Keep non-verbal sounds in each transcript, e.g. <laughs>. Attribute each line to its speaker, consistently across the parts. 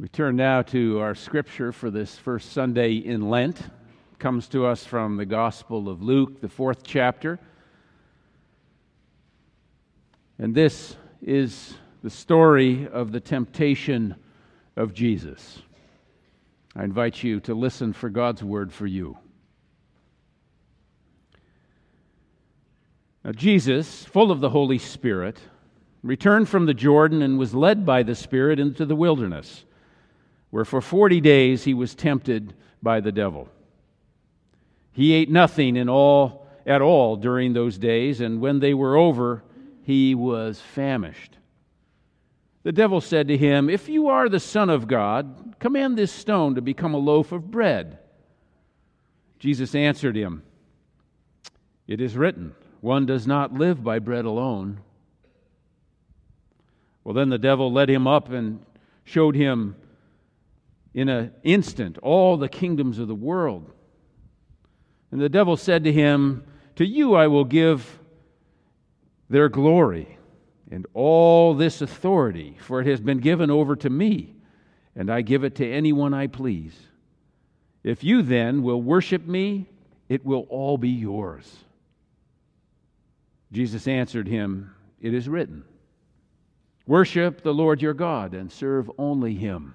Speaker 1: We turn now to our scripture for this first Sunday in Lent. It comes to us from the Gospel of Luke, the fourth chapter. And this is the story of the temptation of Jesus. I invite you to listen for God's word for you. Now, Jesus, full of the Holy Spirit, returned from the Jordan and was led by the Spirit into the wilderness where for 40 days he was tempted by the devil. He ate nothing in all, at all during those days, and when they were over, he was famished. The devil said to him, If you are the Son of God, command this stone to become a loaf of bread. Jesus answered him, It is written, One does not live by bread alone. Well, then the devil led him up and showed him in an instant all the kingdoms of the world. And the devil said to him, To you I will give their glory and all this authority, for it has been given over to me, and I give it to anyone I please. If you then will worship me, it will all be yours. Jesus answered him, It is written, Worship the Lord your God and serve only him.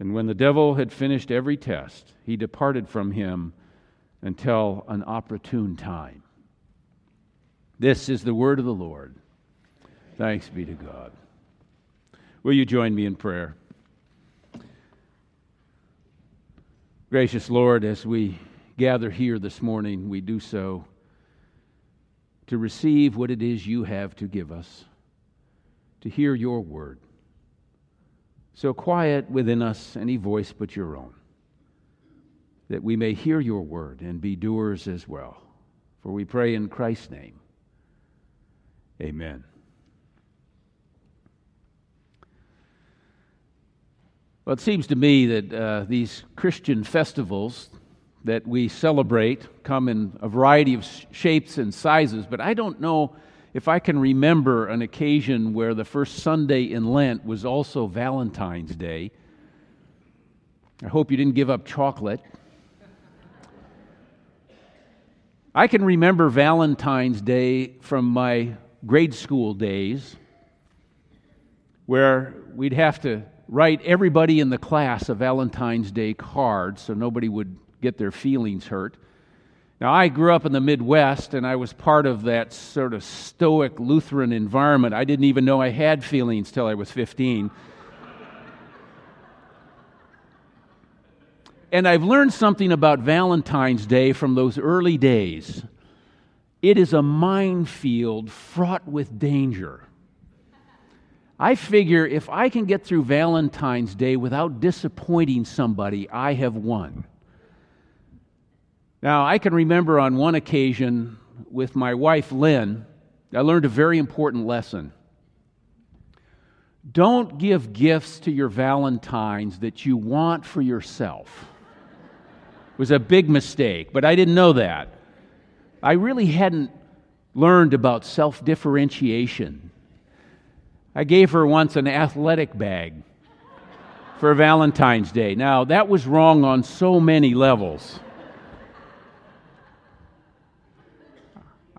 Speaker 1: And when the devil had finished every test, he departed from him until an opportune time. This is the word of the Lord. Thanks be to God. Will you join me in prayer? Gracious Lord, as we gather here this morning, we do so to receive what it is you have to give us, to hear your word. So quiet within us any voice but your own, that we may hear your word and be doers as well. For we pray in Christ's name. Amen. Well, it seems to me that uh, these Christian festivals that we celebrate come in a variety of shapes and sizes, but I don't know if I can remember an occasion where the first Sunday in Lent was also Valentine's Day, I hope you didn't give up chocolate. I can remember Valentine's Day from my grade school days where we'd have to write everybody in the class a Valentine's Day card so nobody would get their feelings hurt. Now, I grew up in the Midwest and I was part of that sort of stoic Lutheran environment. I didn't even know I had feelings till I was 15. and I've learned something about Valentine's Day from those early days. It is a minefield fraught with danger. I figure if I can get through Valentine's Day without disappointing somebody, I have won. Now, I can remember on one occasion with my wife, Lynn, I learned a very important lesson. Don't give gifts to your Valentines that you want for yourself. It was a big mistake, but I didn't know that. I really hadn't learned about self differentiation. I gave her once an athletic bag for Valentine's Day. Now, that was wrong on so many levels.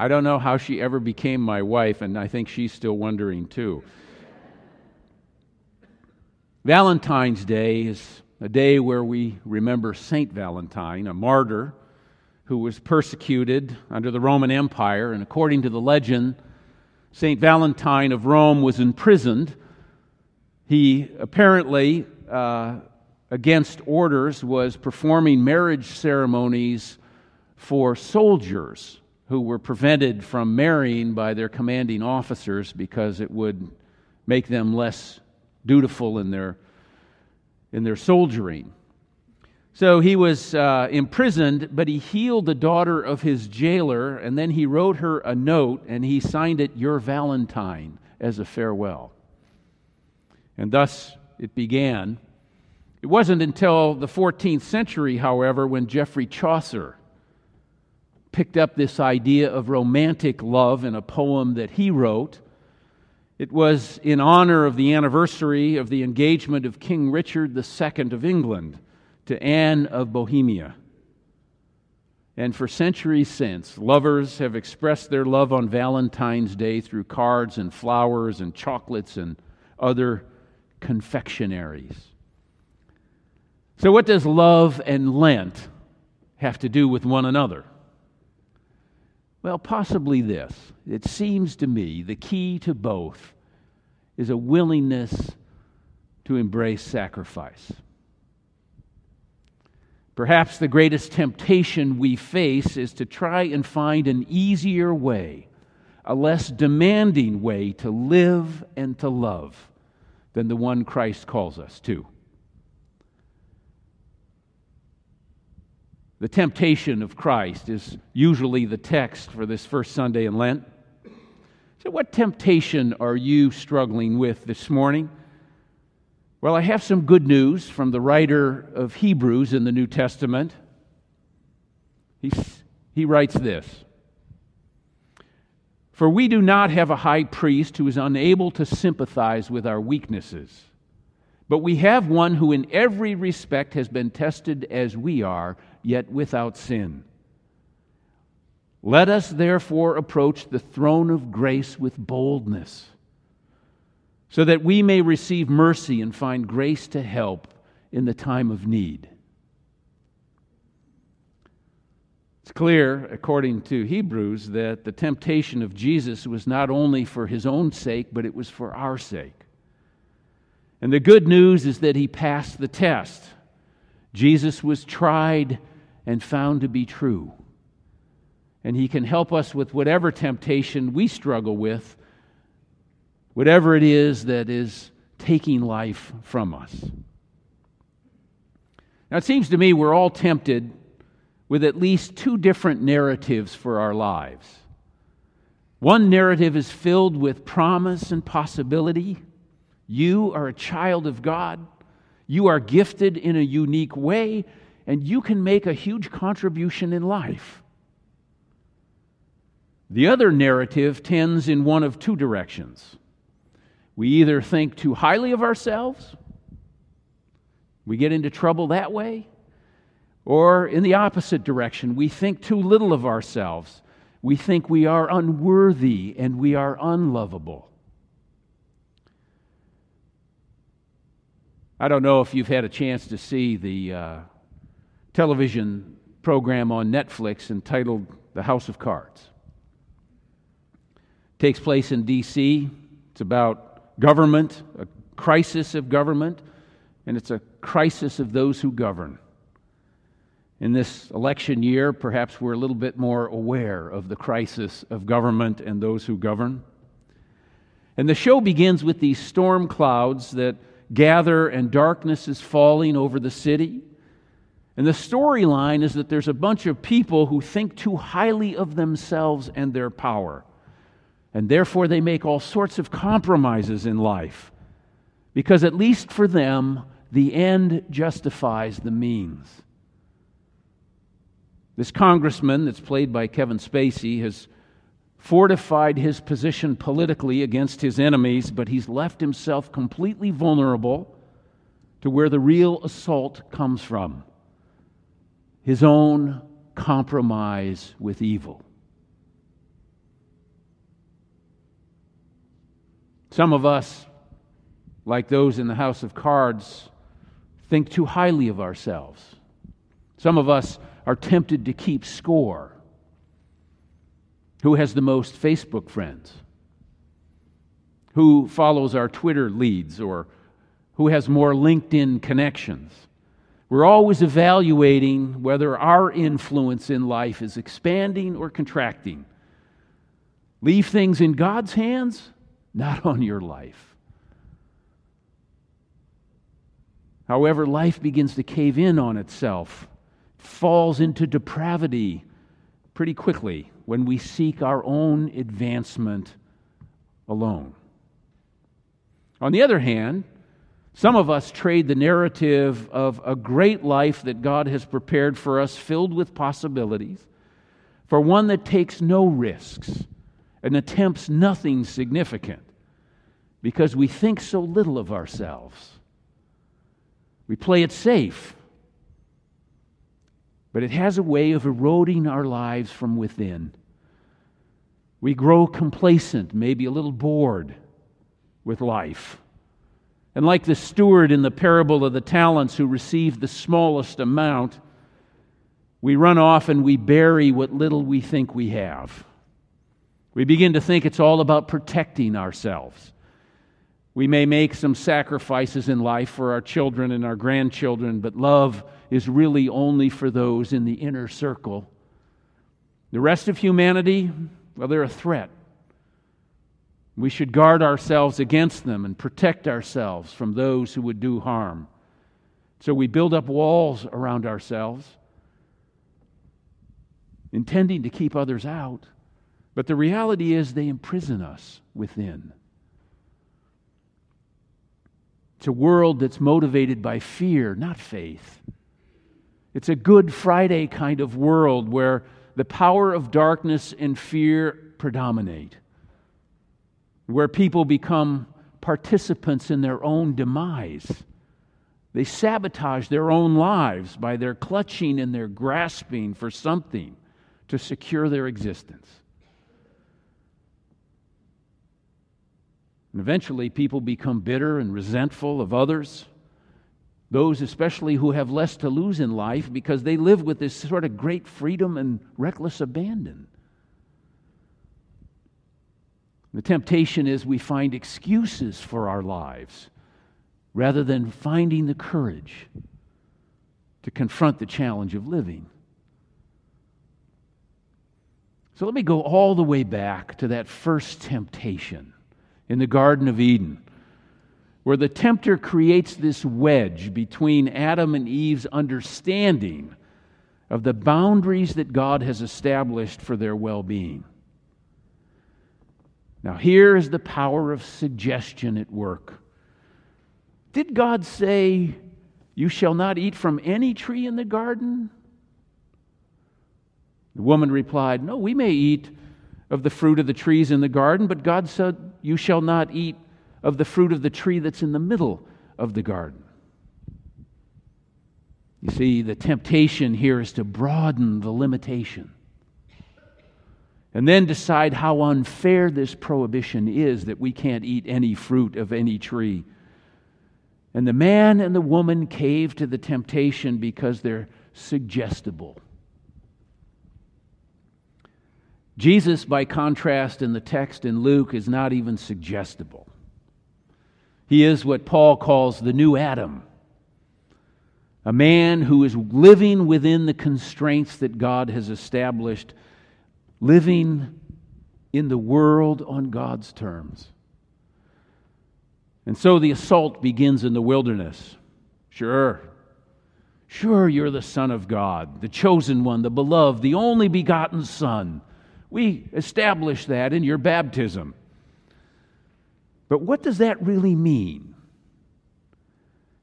Speaker 1: I don't know how she ever became my wife, and I think she's still wondering too. Valentine's Day is a day where we remember Saint Valentine, a martyr who was persecuted under the Roman Empire. And according to the legend, Saint Valentine of Rome was imprisoned. He apparently, uh, against orders, was performing marriage ceremonies for soldiers who were prevented from marrying by their commanding officers because it would make them less dutiful in their, in their soldiering. So he was uh, imprisoned, but he healed the daughter of his jailer, and then he wrote her a note and he signed it, Your Valentine, as a farewell. And thus it began. It wasn't until the 14th century, however, when Geoffrey Chaucer picked up this idea of romantic love in a poem that he wrote. It was in honor of the anniversary of the engagement of King Richard II of England to Anne of Bohemia. And for centuries since, lovers have expressed their love on Valentine's Day through cards and flowers and chocolates and other confectionaries. So, what does love and Lent have to do with one another? Well, possibly this. It seems to me the key to both is a willingness to embrace sacrifice. Perhaps the greatest temptation we face is to try and find an easier way, a less demanding way to live and to love than the one Christ calls us to. The temptation of Christ is usually the text for this first Sunday in Lent. So, what temptation are you struggling with this morning? Well, I have some good news from the writer of Hebrews in the New Testament. He's, he writes this For we do not have a high priest who is unable to sympathize with our weaknesses, but we have one who, in every respect, has been tested as we are yet without sin. Let us therefore approach the throne of grace with boldness, so that we may receive mercy and find grace to help in the time of need. It's clear, according to Hebrews, that the temptation of Jesus was not only for his own sake, but it was for our sake. And the good news is that he passed the test. Jesus was tried and found to be true. And He can help us with whatever temptation we struggle with, whatever it is that is taking life from us. Now, it seems to me we're all tempted with at least two different narratives for our lives. One narrative is filled with promise and possibility. You are a child of God. You are gifted in a unique way, and you can make a huge contribution in life. The other narrative tends in one of two directions. We either think too highly of ourselves, we get into trouble that way, or in the opposite direction, we think too little of ourselves. We think we are unworthy and we are unlovable. I don't know if you've had a chance to see the uh, television program on Netflix entitled The House of Cards. It takes place in D.C. It's about government, a crisis of government, and it's a crisis of those who govern. In this election year, perhaps we're a little bit more aware of the crisis of government and those who govern. And the show begins with these storm clouds that gather, and darkness is falling over the city. And the storyline is that there's a bunch of people who think too highly of themselves and their power. And therefore, they make all sorts of compromises in life. Because, at least for them, the end justifies the means. This congressman, that's played by Kevin Spacey, has fortified his position politically against his enemies, but he's left himself completely vulnerable to where the real assault comes from his own compromise with evil. Some of us, like those in the House of Cards, think too highly of ourselves. Some of us are tempted to keep score. Who has the most Facebook friends? Who follows our Twitter leads? Or who has more LinkedIn connections? We're always evaluating whether our influence in life is expanding or contracting. Leave things in God's hands, not <laughs> on your life. However, life begins to cave in on itself, falls into depravity pretty quickly when we seek our own advancement alone. On the other hand, some of us trade the narrative of a great life that God has prepared for us, filled with possibilities, for one that takes no risks and attempts nothing significant because we think so little of ourselves. We play it safe, but it has a way of eroding our lives from within. We grow complacent, maybe a little bored with life. And like the steward in the parable of the talents who received the smallest amount, we run off and we bury what little we think we have. We begin to think it's all about protecting ourselves. We may make some sacrifices in life for our children and our grandchildren, but love is really only for those in the inner circle. The rest of humanity, well, they're a threat. We should guard ourselves against them and protect ourselves from those who would do harm. So we build up walls around ourselves, intending to keep others out. But the reality is, they imprison us within. It's a world that's motivated by fear, not faith. It's a Good Friday kind of world where the power of darkness and fear predominate where people become participants in their own demise. They sabotage their own lives by their clutching and their grasping for something to secure their existence. And eventually, people become bitter and resentful of others, those especially who have less to lose in life because they live with this sort of great freedom and reckless abandon. The temptation is we find excuses for our lives rather than finding the courage to confront the challenge of living. So let me go all the way back to that first temptation in the Garden of Eden, where the tempter creates this wedge between Adam and Eve's understanding of the boundaries that God has established for their well being. Now, here is the power of suggestion at work. Did God say, You shall not eat from any tree in the garden? The woman replied, No, we may eat of the fruit of the trees in the garden, but God said, You shall not eat of the fruit of the tree that's in the middle of the garden. You see, the temptation here is to broaden the limitation and then decide how unfair this prohibition is that we can't eat any fruit of any tree. And the man and the woman cave to the temptation because they're suggestible. Jesus, by contrast, in the text in Luke, is not even suggestible. He is what Paul calls the new Adam, a man who is living within the constraints that God has established living in the world on God's terms. And so the assault begins in the wilderness. Sure. Sure, you're the Son of God, the chosen one, the beloved, the only begotten Son. We establish that in your baptism. But what does that really mean?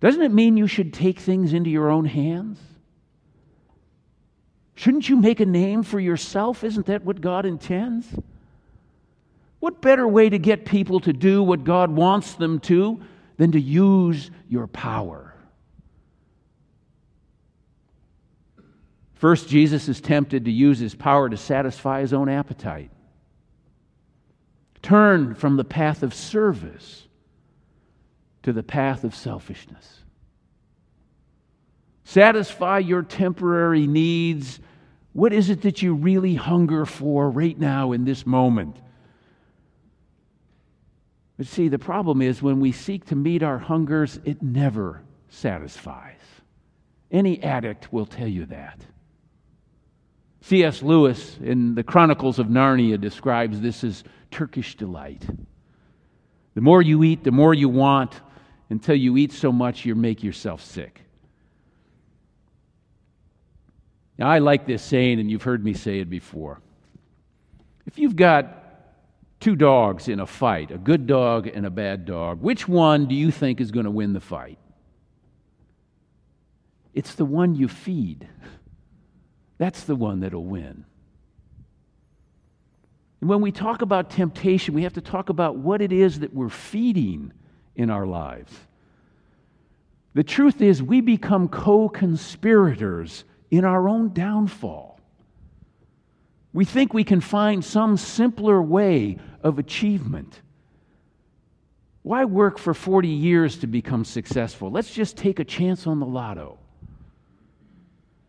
Speaker 1: Doesn't it mean you should take things into your own hands? Shouldn't you make a name for yourself? Isn't that what God intends? What better way to get people to do what God wants them to than to use your power? First, Jesus is tempted to use his power to satisfy his own appetite. Turn from the path of service to the path of selfishness. Satisfy your temporary needs what is it that you really hunger for right now in this moment? But see, the problem is when we seek to meet our hungers, it never satisfies. Any addict will tell you that. C.S. Lewis in the Chronicles of Narnia describes this as Turkish delight. The more you eat, the more you want, until you eat so much you make yourself sick. Now, I like this saying, and you've heard me say it before. If you've got two dogs in a fight, a good dog and a bad dog, which one do you think is going to win the fight? It's the one you feed. That's the one that'll win. And when we talk about temptation, we have to talk about what it is that we're feeding in our lives. The truth is, we become co conspirators in our own downfall. We think we can find some simpler way of achievement. Why work for 40 years to become successful? Let's just take a chance on the lotto.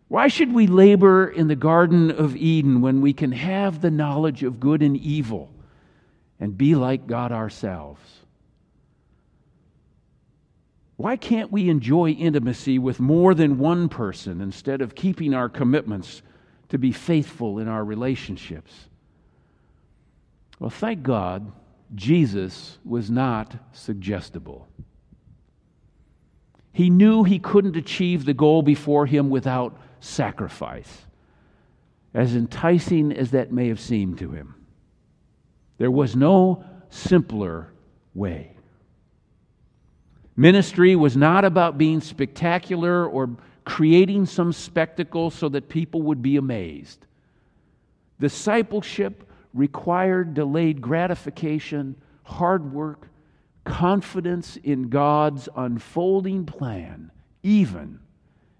Speaker 1: Why should we labor in the Garden of Eden when we can have the knowledge of good and evil and be like God ourselves? Why can't we enjoy intimacy with more than one person instead of keeping our commitments to be faithful in our relationships? Well, thank God, Jesus was not suggestible. He knew he couldn't achieve the goal before him without sacrifice, as enticing as that may have seemed to him. There was no simpler way. Ministry was not about being spectacular or creating some spectacle so that people would be amazed. Discipleship required delayed gratification, hard work, confidence in God's unfolding plan, even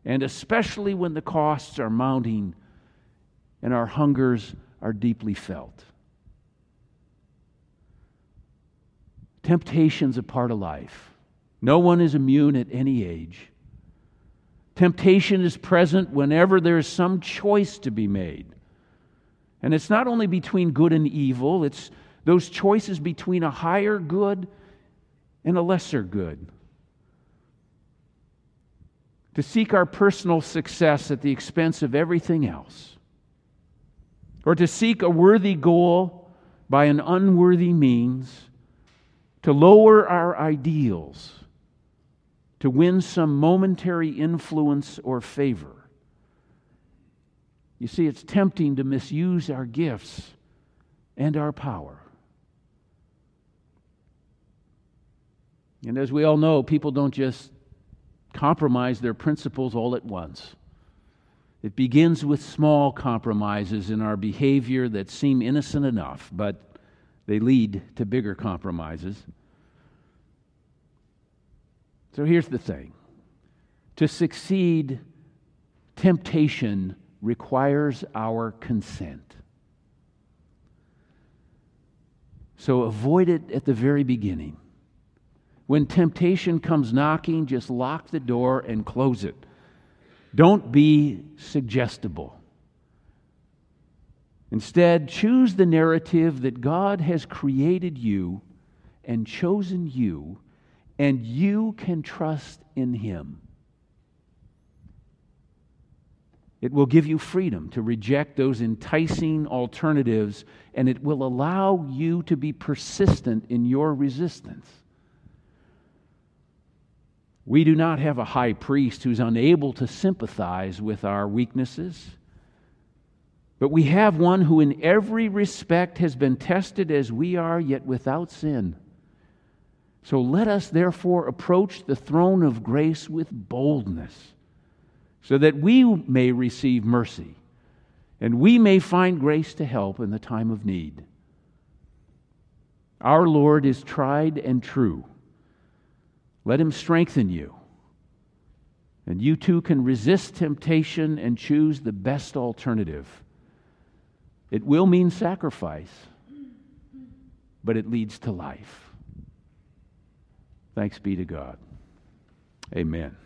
Speaker 1: and especially when the costs are mounting and our hungers are deeply felt. Temptation's a part of life. No one is immune at any age. Temptation is present whenever there is some choice to be made. And it's not only between good and evil, it's those choices between a higher good and a lesser good to seek our personal success at the expense of everything else, or to seek a worthy goal by an unworthy means, to lower our ideals, to win some momentary influence or favor. You see, it's tempting to misuse our gifts and our power. And as we all know, people don't just compromise their principles all at once. It begins with small compromises in our behavior that seem innocent enough, but they lead to bigger compromises. So here's the thing to succeed, temptation requires our consent. So avoid it at the very beginning. When temptation comes knocking, just lock the door and close it. Don't be suggestible. Instead, choose the narrative that God has created you and chosen you, and you can trust in Him. It will give you freedom to reject those enticing alternatives, and it will allow you to be persistent in your resistance. We do not have a high priest who's unable to sympathize with our weaknesses, but we have one who, in every respect, has been tested as we are, yet without sin. So let us therefore approach the throne of grace with boldness, so that we may receive mercy and we may find grace to help in the time of need. Our Lord is tried and true let him strengthen you. And you too can resist temptation and choose the best alternative. It will mean sacrifice, but it leads to life. Thanks be to God. Amen.